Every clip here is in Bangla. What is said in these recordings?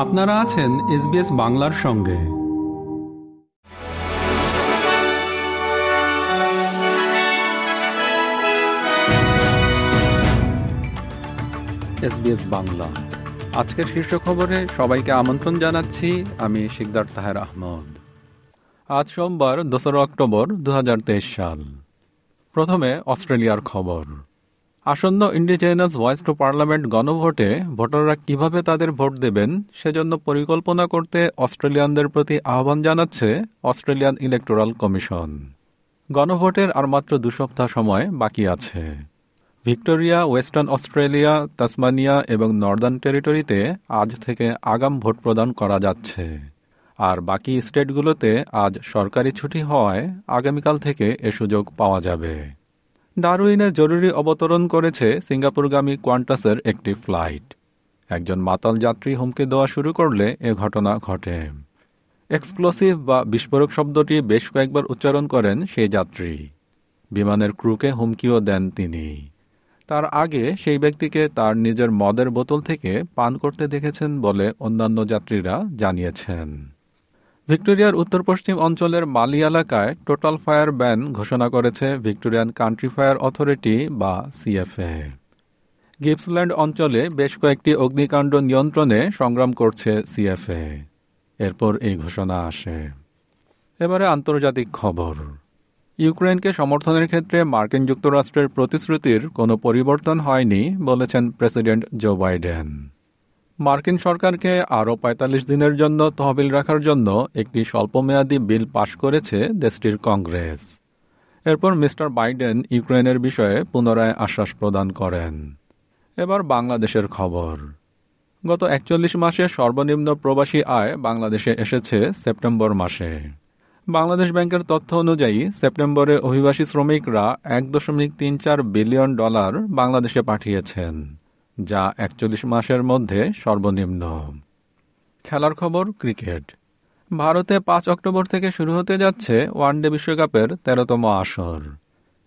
আপনারা আছেন এসবিএস বাংলার সঙ্গে। এসবিএস বাংলা। আজকের শীর্ষ খবরে সবাইকে আমন্ত্রণ জানাচ্ছি, আমি শিকদার তাহের আহমদ। আজ সোমবার, দোসরা অক্টোবর দু হাজার তেইশ সাল। প্রথমে অস্ট্রেলিয়ার খবর। আসন্ন ইন্ডিজেনাস ভয়েস টু পার্লামেন্ট গণভোটে ভোটাররা কীভাবে তাদের ভোট দেবেন সেজন্য পরিকল্পনা করতে অস্ট্রেলিয়ানদের প্রতি আহ্বান জানাচ্ছে অস্ট্রেলিয়ান ইলেকটোরাল কমিশন। গণভোটের আর মাত্র দু সপ্তাহ সময় বাকি আছে। ভিক্টোরিয়া, ওয়েস্টার্ন অস্ট্রেলিয়া, তাসমানিয়া এবং নর্দার্ন টেরিটরিতে আজ থেকে আগাম ভোট প্রদান করা যাচ্ছে। আর বাকি স্টেটগুলোতে আজ সরকারি ছুটি হওয়ায় আগামীকাল থেকে এ সুযোগ পাওয়া যাবে। ডারউইনে জরুরি অবতরণ করেছে সিঙ্গাপুরগামী কোয়ান্টাসের একটি ফ্লাইট। একজন মাতাল যাত্রী হুমকি দেওয়া শুরু করলে এ ঘটনা ঘটে। এক্সপ্লোসিভ বা বিস্ফোরক শব্দটি বেশ কয়েকবার উচ্চারণ করেন সেই যাত্রী। বিমানের ক্রুকে হুমকিও দেন তিনি। তার আগে সেই ব্যক্তিকে তার নিজের মদের বোতল থেকে পান করতে দেখেছেন বলে অন্যান্য যাত্রীরা জানিয়েছেন। ভিক্টোরিয়ার উত্তর পশ্চিম অঞ্চলের মালি এলাকায় টোটাল ফায়ার ব্যান ঘোষণা করেছে ভিক্টোরিয়ান কান্ট্রি ফায়ার অথরিটি বা সিএফএ। গিপসল্যান্ড অঞ্চলে বেশ কয়েকটি অগ্নিকাণ্ড নিয়ন্ত্রণে সংগ্রাম করছে সিএফএ। এরপর এই ঘোষণা আসে। এবারে আন্তর্জাতিক খবর। ইউক্রেনকে সমর্থনের ক্ষেত্রে মার্কিন যুক্তরাষ্ট্রের প্রতিশ্রুতির কোনো পরিবর্তন হয়নি বলেছেন প্রেসিডেন্ট জো বাইডেন। মার্কিন সরকারকে আরও পঁয়তাল্লিশ দিনের জন্য তহবিল রাখার জন্য একটি স্বল্পমেয়াদী বিল পাশ করেছে দেশটির কংগ্রেস। এরপর মিস্টার বাইডেন ইউক্রেনের বিষয়ে পুনরায় আশ্বাস প্রদান করেন। এবার বাংলাদেশের খবর। গত একচল্লিশ মাসে সর্বনিম্ন প্রবাসী আয় বাংলাদেশে এসেছে সেপ্টেম্বর মাসে। বাংলাদেশ ব্যাংকের তথ্য অনুযায়ী, সেপ্টেম্বরে অভিবাসী শ্রমিকরা এক দশমিক তিন চার বিলিয়ন ডলার বাংলাদেশে পাঠিয়েছেন। যা একচল্লিশ মাসের মধ্যে সর্বনিম্ন। খেলার খবর, ক্রিকেট। ভারতে পাঁচ অক্টোবর থেকে শুরু হতে যাচ্ছে ওয়ানডে বিশ্বকাপের তেরোতম আসর।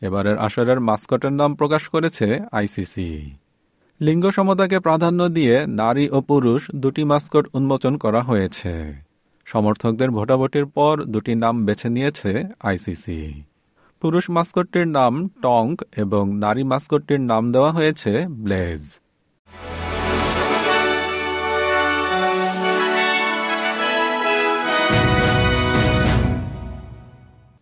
এবারের আসরের মাস্কটের নাম প্রকাশ করেছে আইসিসি লিঙ্গ সমতাকে প্রাধান্য দিয়ে নারী ও পুরুষ দুটি মাস্কট উন্মোচন করা হয়েছে। সমর্থকদের ভোটাভুটির পর দুটি নাম বেছে নিয়েছে আইসিসি পুরুষ মাস্কটটির নাম টঙ্ক এবং নারী মাস্কটটির নাম দেওয়া হয়েছে ব্লেজ।